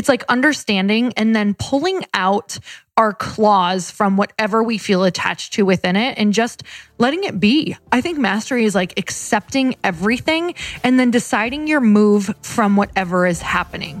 It's like understanding and then pulling out our claws from whatever we feel attached to within it and just letting it be. I think mastery is like accepting everything and then deciding your move from whatever is happening.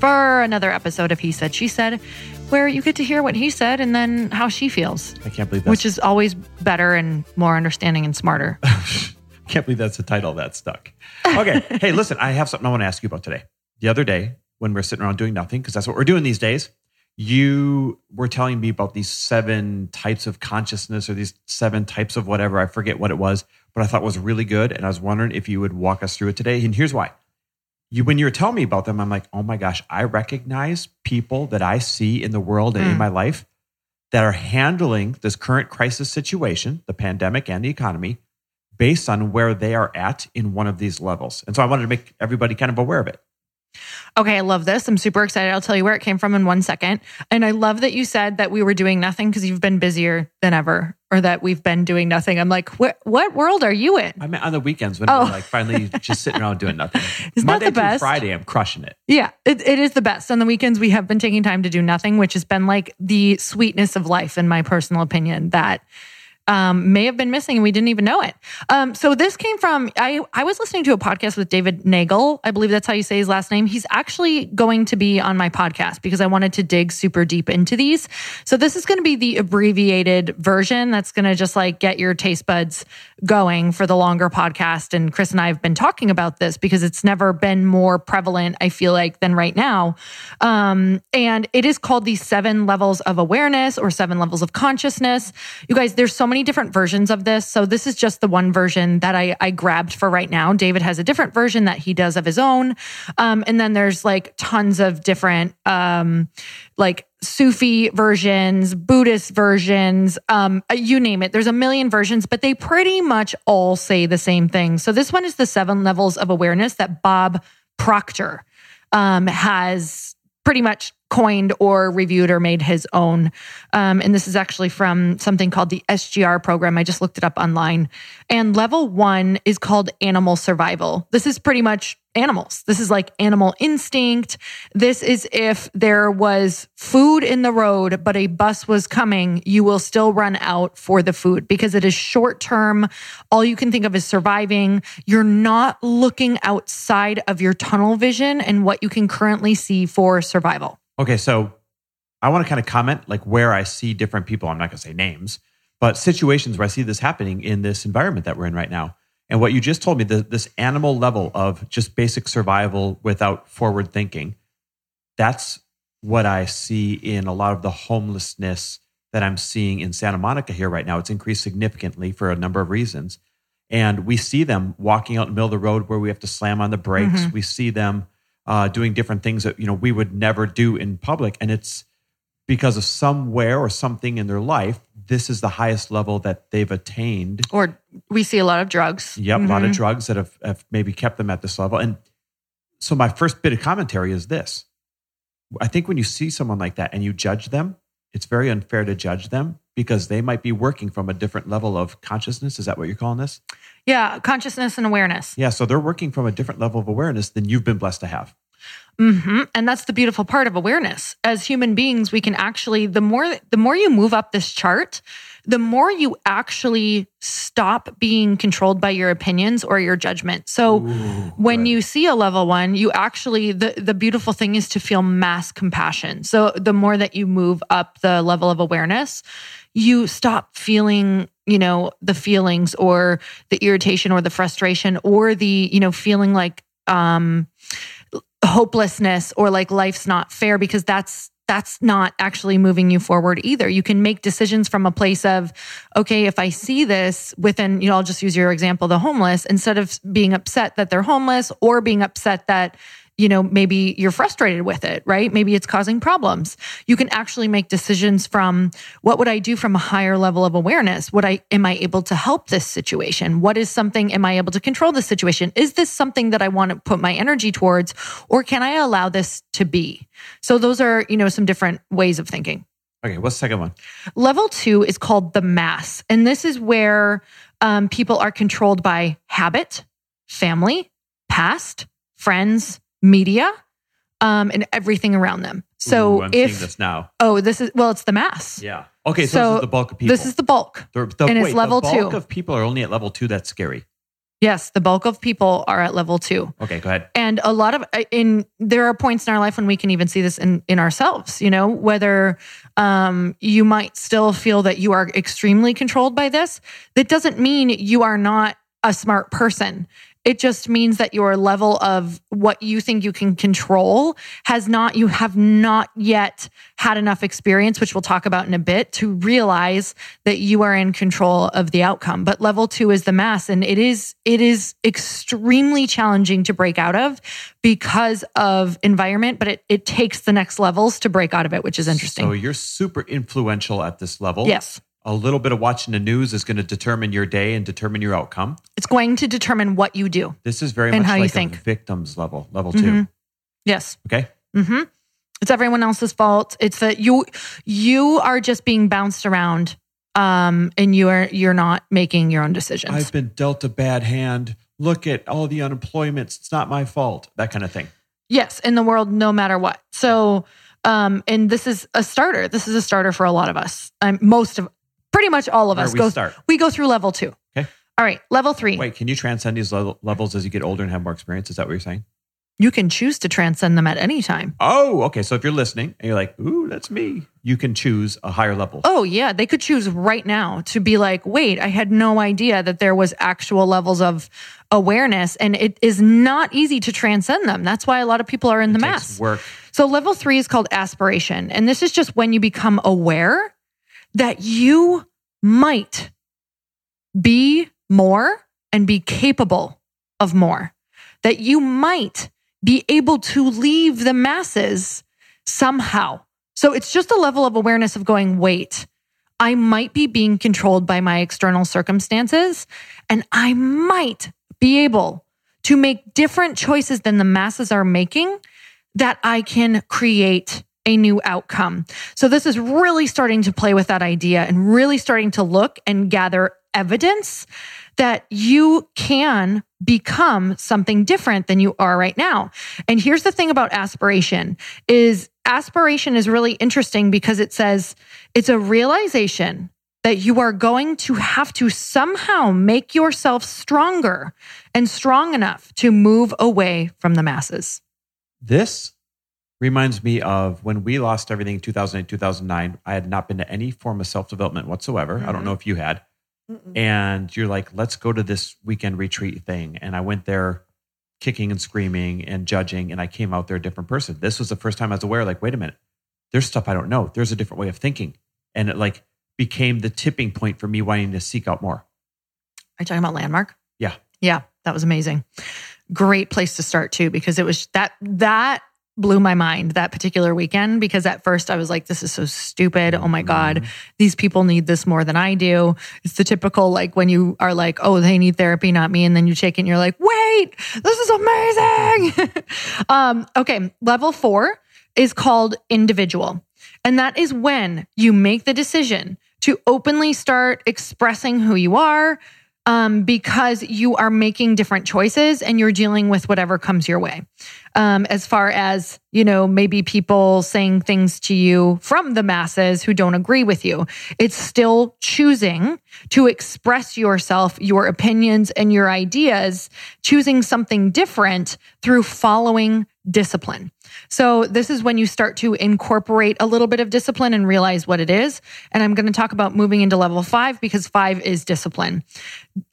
for another episode of He Said, She Said, where you get to hear what he said and then how she feels. I can't believe that. Which is always better and more understanding and smarter. can't believe that's the title that stuck. Okay. hey, listen, I have something I want to ask you about today. The other day, when we're sitting around doing nothing, because that's what we're doing these days, you were telling me about these seven types of consciousness or these seven types of whatever. I forget what it was, but I thought was really good. And I was wondering if you would walk us through it today. And here's why you when you were telling me about them, I'm like, oh my gosh, I recognize people that I see in the world and mm. in my life that are handling this current crisis situation, the pandemic and the economy, based on where they are at in one of these levels. And so I wanted to make everybody kind of aware of it. Okay, I love this. I'm super excited. I'll tell you where it came from in one second. And I love that you said that we were doing nothing because you've been busier than ever, or that we've been doing nothing. I'm like, what what world are you in? I mean, on the weekends when oh. we're like finally just sitting around doing nothing. Isn't Monday that the best? Friday, I'm crushing it. Yeah, it, it is the best. On the weekends, we have been taking time to do nothing, which has been like the sweetness of life, in my personal opinion. That um, may have been missing and we didn't even know it. Um, so this came from I I was listening to a podcast with David Nagel. I believe that's how you say his last name. He's actually going to be on my podcast because I wanted to dig super deep into these. So this is going to be the abbreviated version that's going to just like get your taste buds going for the longer podcast. And Chris and I have been talking about this because it's never been more prevalent, I feel like, than right now. Um, and it is called the seven levels of awareness or seven levels of consciousness. You guys, there's so many different versions of this. So this is just the one version that I, I grabbed for right now. David has a different version that he does of his own. Um, and then there's like tons of different, um, like Sufi versions, Buddhist versions, um, you name it. There's a million versions, but they pretty much all say the same thing. So this one is the seven levels of awareness that Bob Proctor um, has pretty much coined or reviewed or made his own. Um, and this is actually from something called the SGR program. I just looked it up online. And level one is called animal survival. This is pretty much animals. This is like animal instinct. This is if there was food in the road, but a bus was coming, you will still run out for the food because it is short term. All you can think of is surviving. You're not looking outside of your tunnel vision and what you can currently see for survival. Okay, so I want to kind of comment like where I see different people. I'm not going to say names, but situations where I see this happening in this environment that we're in right now. And what you just told me, the, this animal level of just basic survival without forward thinking, that's what I see in a lot of the homelessness that I'm seeing in Santa Monica here right now. It's increased significantly for a number of reasons. And we see them walking out in the middle of the road where we have to slam on the brakes. Mm-hmm. We see them uh, doing different things that you know we would never do in public, and it's because of somewhere or something in their life. This is the highest level that they've attained. Or we see a lot of drugs. Yep, mm-hmm. a lot of mm-hmm. drugs that have, have maybe kept them at this level. And so my first bit of commentary is this: I think when you see someone like that and you judge them, it's very unfair to judge them because they might be working from a different level of consciousness. Is that what you're calling this? Yeah, consciousness and awareness. Yeah, so they're working from a different level of awareness than you've been blessed to have. Mm-hmm. And that's the beautiful part of awareness. As human beings, we can actually the more the more you move up this chart, the more you actually stop being controlled by your opinions or your judgment. So Ooh, when right. you see a level 1, you actually the the beautiful thing is to feel mass compassion. So the more that you move up the level of awareness, you stop feeling you know the feelings or the irritation or the frustration or the you know feeling like um hopelessness or like life's not fair because that's that's not actually moving you forward either. You can make decisions from a place of, okay, if I see this within, you know, I'll just use your example, the homeless, instead of being upset that they're homeless or being upset that you know, maybe you're frustrated with it, right? Maybe it's causing problems. You can actually make decisions from what would I do from a higher level of awareness? What I am I able to help this situation? What is something am I able to control this situation? Is this something that I want to put my energy towards or can I allow this to be? So those are, you know, some different ways of thinking. Okay, what's the second one? Level two is called the mass. And this is where um, people are controlled by habit, family, past, friends, media, um, and everything around them. So Ooh, I'm if seeing this now, oh, this is well, it's the mass. yeah. Okay, so, So this is the bulk of people. This is the bulk. the, the, and it's wait, level the bulk two. of people are only at level two. That's scary. Yes, the bulk of people are at level two. Okay, go ahead. and a lot of in there are points in our life when we can even see this in in ourselves you know whether um you might still feel that you are extremely controlled by this that doesn't mean you are not a smart person it just means that your level of what you think you can control has not you have not yet had enough experience which we'll talk about in a bit to realize that you are in control of the outcome. But level 2 is the mass and it is it is extremely challenging to break out of because of environment but it it takes the next levels to break out of it which is interesting. So you're super influential at this level. yes A little bit of watching the news is going to determine your day and determine your outcome. it's going to determine what you do This is very much how you like think. a victim's level, level Mhm. two. yes Okay. hmm It's everyone else's fault. It's that you you are just being bounced around, um, and you are you're not making your own decisions. I've been dealt a bad hand. Look at all the unemployments. It's not my fault. That kind of thing. yes, in the world, no matter what. So, um, and this is a starter. This is a starter for a lot of us. Um, most of, pretty much all of Where us we go. start. We go through level two. Okay. All right, level three. Wait, can you transcend these level, levels as you get older and have more experience? Is that what you're saying? You can choose to transcend them at any time. Oh, okay. So if you're listening and you're like, ooh, that's me, you can choose a higher level. Oh, yeah. They could choose right now to be like, wait, I had no idea that there was actual levels of awareness. And it is not easy to transcend them. That's why a lot of people are in the It mass. takes work. So level three is called aspiration. And this is just when you become aware that you might be more and be capable of more, that you might be able to leave the masses somehow. So it's just a level of awareness of going, wait, I might be being controlled by my external circumstances, and I might be able to make different choices than the masses are making that I can create a new outcome. So this is really starting to play with that idea and really starting to look and gather evidence that you can become something different than you are right now. And here's the thing about aspiration is aspiration is really interesting because it says it's a realization that you are going to have to somehow make yourself stronger and strong enough to move away from the masses. This reminds me of when we lost everything in 2008, 2009. I had not been to any form of self development whatsoever. I Mm-hmm. don't know if you had. And you're like, let's go to this weekend retreat thing. And I went there kicking and screaming and judging. And I came out there a different person. This was the first time I was aware, like, wait a minute, there's stuff I don't know. There's a different way of thinking. And it like became the tipping point for me wanting to seek out more. Are you talking about Landmark? Yeah. Yeah, that was amazing. Great place to start too, because it was that that blew my mind that particular weekend because at first I was like, this is so stupid. Oh my God, these people need this more than I do. It's the typical like when you are like, oh, they need therapy, not me. And then you take it and you're like, wait, this is amazing. um, okay, level four is called individual. And that is when you make the decision to openly start expressing who you are um, because you are making different choices and you're dealing with whatever comes your way. Um, as far as, you know, maybe people saying things to you from the masses who don't agree with you, it's still choosing to express yourself, your opinions, and your ideas, choosing something different through following discipline. So, this is when you start to incorporate a little bit of discipline and realize what it is. And I'm going to talk about moving into level five because five is discipline.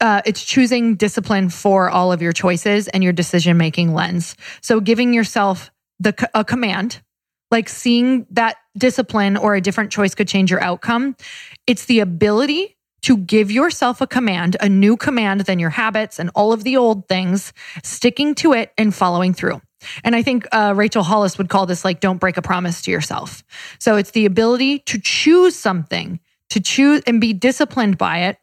Uh, it's choosing discipline for all of your choices and your decision making lens. So, giving yourself the a command, like seeing that discipline or a different choice could change your outcome. It's the ability to give yourself a command, a new command than your habits and all of the old things, sticking to it and following through. And I think uh, Rachel Hollis would call this like, don't break a promise to yourself. So it's the ability to choose something, to choose and be disciplined by it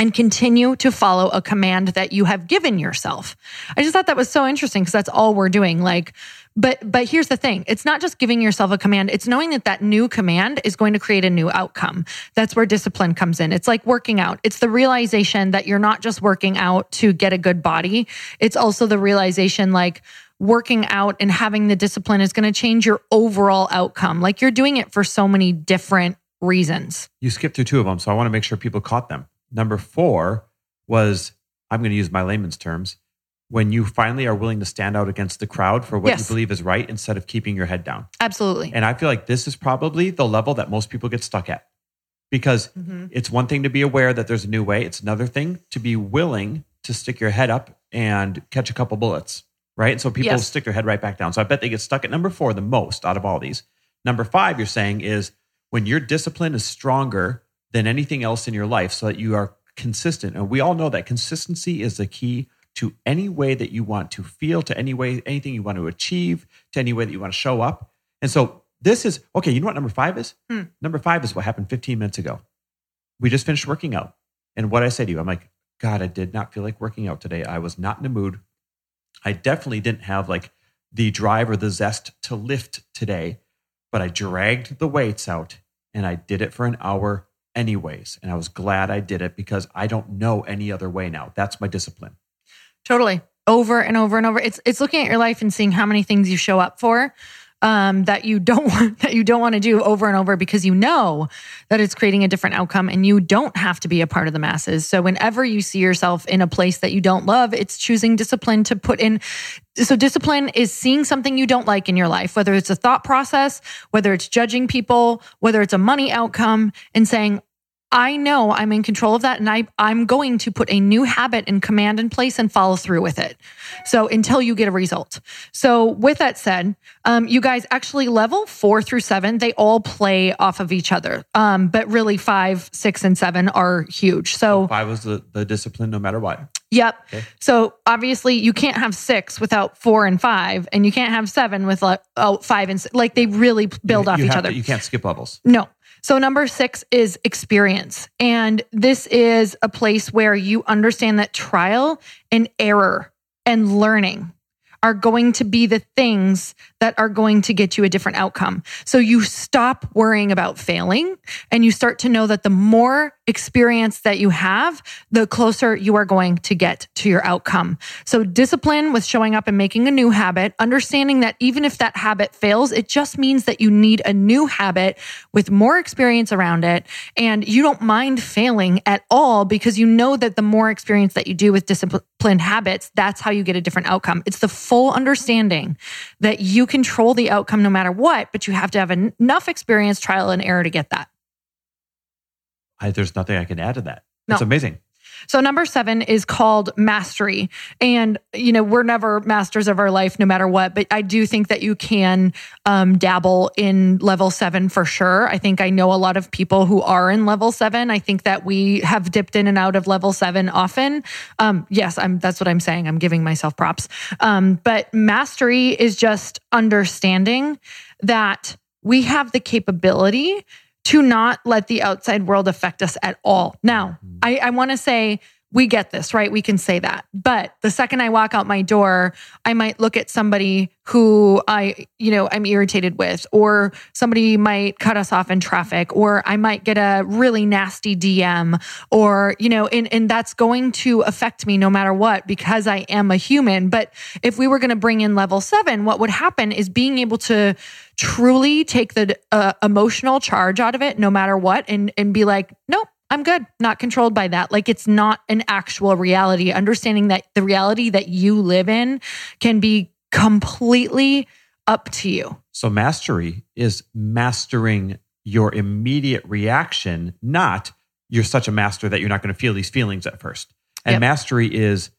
and continue to follow a command that you have given yourself. I just thought that was so interesting because that's all we're doing. Like, but but here's the thing. It's not just giving yourself a command. It's knowing that that new command is going to create a new outcome. That's where discipline comes in. It's like working out. It's the realization that you're not just working out to get a good body. It's also the realization like working out and having the discipline is going to change your overall outcome. Like you're doing it for so many different reasons. You skipped through two of them, so I want to make sure people caught them. Number four was I'm going to use my layman's terms when you finally are willing to stand out against the crowd for what Yes. you believe is right instead of keeping your head down. Absolutely. And I feel like this is probably the level that most people get stuck at because Mhm. it's one thing to be aware that there's a new way, it's another thing to be willing to stick your head up and catch a couple bullets, right? And so people Yes. stick their head right back down. So I bet they get stuck at number four the most out of all these. Number five, you're saying is when your discipline is stronger than anything else in your life so that you are consistent. And we all know that consistency is the key to any way that you want to feel, to any way, anything you want to achieve, to any way that you want to show up. And so this is okay. You know what number five is? Hmm. Number five is what happened 15 minutes ago. We just finished working out. And what I say to you, I'm like, God, I did not feel like working out today. I was not in the mood. I definitely didn't have like the drive or the zest to lift today, but I dragged the weights out and I did it for an hour anyways. And I was glad I did it because I don't know any other way now. That's my discipline. Totally. Over and over and over. It's it's looking at your life and seeing how many things you show up for um, that you don't want that you don't want to do over and over because you know that it's creating a different outcome and you don't have to be a part of the masses. So whenever you see yourself in a place that you don't love, it's choosing discipline to put in. So discipline is seeing something you don't like in your life, whether it's a thought process, whether it's judging people, whether it's a money outcome, and saying, I know I'm in control of that and I, I'm going to put a new habit and command in place and follow through with it. So until you get a result. So with that said, um, you guys actually level four through seven, they all play off of each other. Um, but really five, six, and seven are huge. So Five was the, the discipline no matter what. Yep. Okay. So obviously you can't have six without four and five, and you can't have seven with like oh five and six. like they really build You- off you each other. to- you can't skip levels. No. So number six is experience. And this is a place where you understand that trial and error and learning are going to be the things that are going to get you a different outcome. So you stop worrying about failing and you start to know that the more experience that you have, the closer you are going to get to your outcome. So discipline with showing up and making a new habit, understanding that even if that habit fails, it just means that you need a new habit with more experience around it. And you don't mind failing at all because you know that the more experience that you do with disciplined habits, that's how you get a different outcome. It's the full understanding that you control the outcome no matter what, but you have to have enough experience, trial, and error to get that. I, there's nothing I can add to that. No. It's amazing. So number seven is called mastery. And, you know, we're never masters of our life no matter what, but I do think that you can um, dabble in level seven for sure. I think I know a lot of people who are in level seven. I think that we have dipped in and out of level seven often. Um, yes, I'm, that's what I'm saying. I'm giving myself props. Um, but mastery is just understanding that we have the capability to not let the outside world affect us at all. Now, mm-hmm. I, I want to say we get this, right? We can say that. But the second I walk out my door, I might look at somebody who I, you know, I'm irritated with, or somebody might cut us off in traffic, or I might get a really nasty DM, or, you know, and, and that's going to affect me no matter what because I am a human. But if we were going to bring in level seven, what would happen is being able to truly take the uh, emotional charge out of it no matter what and, and be like, nope. I'm good, not controlled by that. Like it's not an actual reality. Understanding that the reality that you live in can be completely up to you. So mastery is mastering your immediate reaction, not you're such a master that you're not going to feel these feelings at first. And Yep. mastery is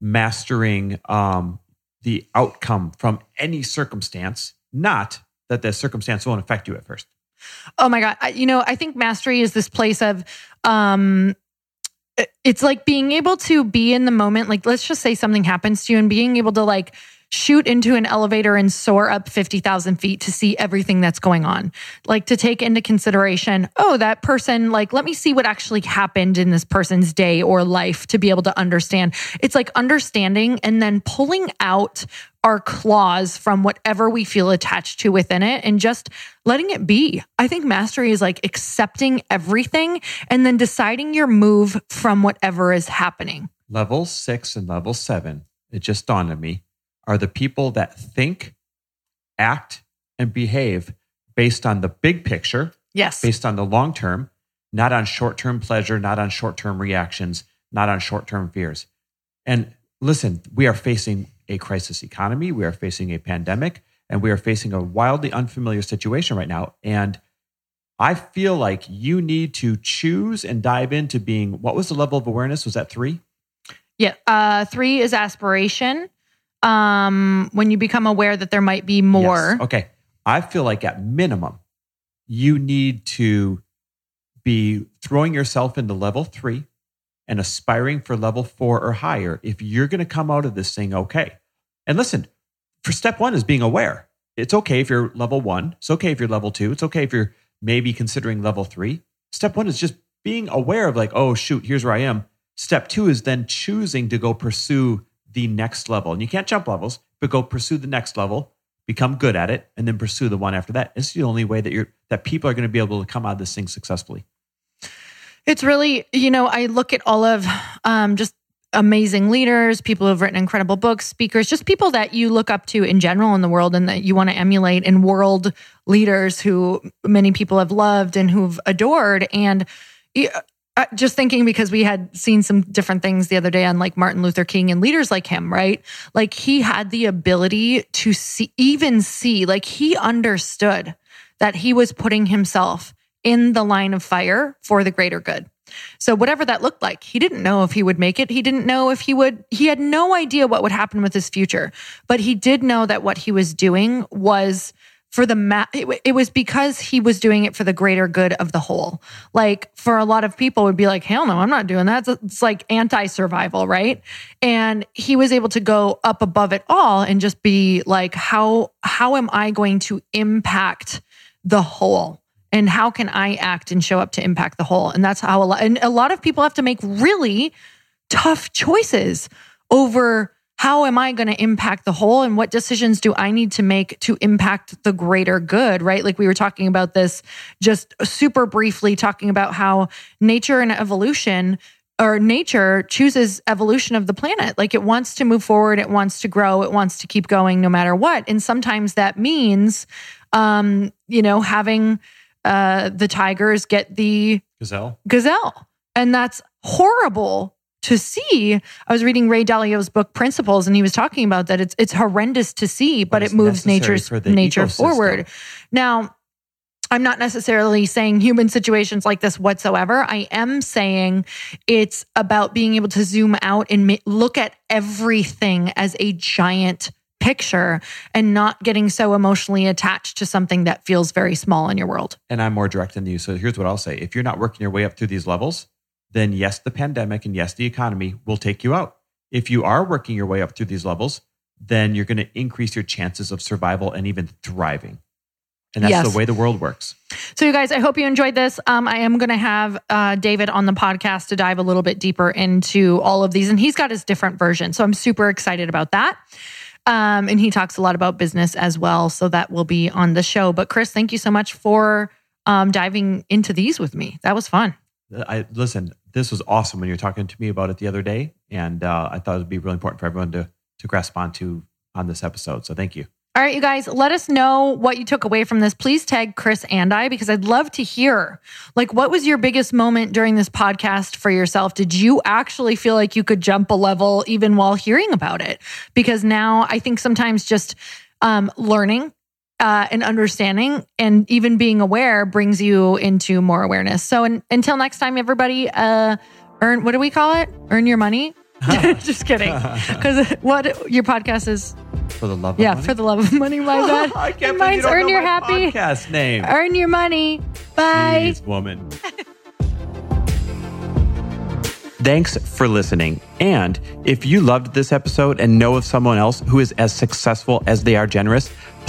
mastering um, the outcome from any circumstance, not that the circumstance won't affect you at first. Oh my God. I, you know, I think mastery is this place of, um, it's like being able to be in the moment. Like, let's just say something happens to you and being able to like shoot into an elevator and soar up 50,000 feet to see everything that's going on. Like to take into consideration, oh, that person, like, let me see what actually happened in this person's day or life to be able to understand. It's like understanding and then pulling out our claws from whatever we feel attached to within it and just letting it be. I think mastery is like accepting everything and then deciding your move from whatever is happening. Level six and level seven, it just dawned on me, are the people that think, act, and behave based on the big picture, Yes. based on the long term, not on short term pleasure, not on short term reactions, not on short term fears. And listen, we are facing a crisis economy, we are facing a pandemic, and we are facing a wildly unfamiliar situation right now. And I feel like you need to choose and dive into being what was the level of awareness? Was that three? Yeah. Uh, three is aspiration. Um, when you become aware that there might be more. Yes. Okay. I feel like at minimum, you need to be throwing yourself into level three and aspiring for level four or higher if you're going to come out of this thing okay. And listen, for step one is being aware. It's okay if you're level one. It's okay if you're level two. It's okay if you're maybe considering level three. Step one is just being aware of, like, oh, shoot, here's where I am. Step two is then choosing to go pursue the next level. And you can't jump levels, but go pursue the next level, become good at it, and then pursue the one after that. It's the only way that you're that people are going to be able to come out of this thing successfully. It's really, you know, I look at all of um, just amazing leaders, people who have written incredible books, speakers, just people that you look up to in general in the world and that you want to emulate, and world leaders who many people have loved and who've adored. And uh, just thinking because we had seen some different things the other day on like Martin Luther King and leaders like him, right? Like he had the ability to see, even see, like he understood that he was putting himself in the line of fire for the greater good. So whatever that looked like, he didn't know if he would make it. He didn't know if he would, he had no idea what would happen with his future, but he did know that what he was doing was for the ma- it, it, was because he was doing it for the greater good of the whole. Like for a lot of people would be like, hell no, I'm not doing that. It's, like anti-survival, right? And he was able to go up above it all and just be like, how how am I going to impact the whole? And how can I act and show up to impact the whole? And that's how a lot and a lot of people have to make really tough choices over how am I going to impact the whole and what decisions do I need to make to impact the greater good, right? Like we were talking about this just super briefly, talking about how nature and evolution or nature chooses evolution of the planet. Like it wants to move forward, it wants to grow, it wants to keep going no matter what. And sometimes that means, um, you know, having uh, the tigers get the gazelle. Gazelle. And that's horrible to see. I was reading Ray Dalio's book Principles, and he was talking about that. It's it's horrendous to see, but, but it moves nature's nature ecosystem. forward. Now, I'm not necessarily saying human situations like this whatsoever. I am saying it's about being able to zoom out and look at everything as a giant picture and not getting so emotionally attached to something that feels very small in your world. And I'm more direct than you. So here's what I'll say. If you're not working your way up through these levels, then yes, the pandemic and yes, the economy will take you out. If you are working your way up through these levels, then you're going to increase your chances of survival and even thriving. And that's yes. the way the world works. So, you guys, I hope you enjoyed this. Um, I am going to have uh, David on the podcast to dive a little bit deeper into all of these, and he's got his different version. So, I'm super excited about that. Um, and he talks a lot about business as well. So, that will be on the show. But, Chris, thank you so much for um, diving into these with me. That was fun. I listen. This was awesome when you were talking to me about it the other day, and uh, I thought it would be really important for everyone to to grasp onto on this episode. So thank you. All right, you guys, let us know what you took away from this. Please tag Chris and I because I'd love to hear. Like, what was your biggest moment during this podcast for yourself? Did you actually feel like you could jump a level even while hearing about it? Because now I think sometimes just um, learning uh, and understanding and even being aware brings you into more awareness. So in, until next time, everybody, uh, earn, what do we call it? Earn your money? Just kidding. Because what your podcast is For the love of money. Yeah, money? for the love of money, my bad. I can't And you mine's don't earn your happy. podcast name. Earn your money. Bye. Jeez, woman. Thanks for listening. And if you loved this episode and know of someone else who is as successful as they are generous,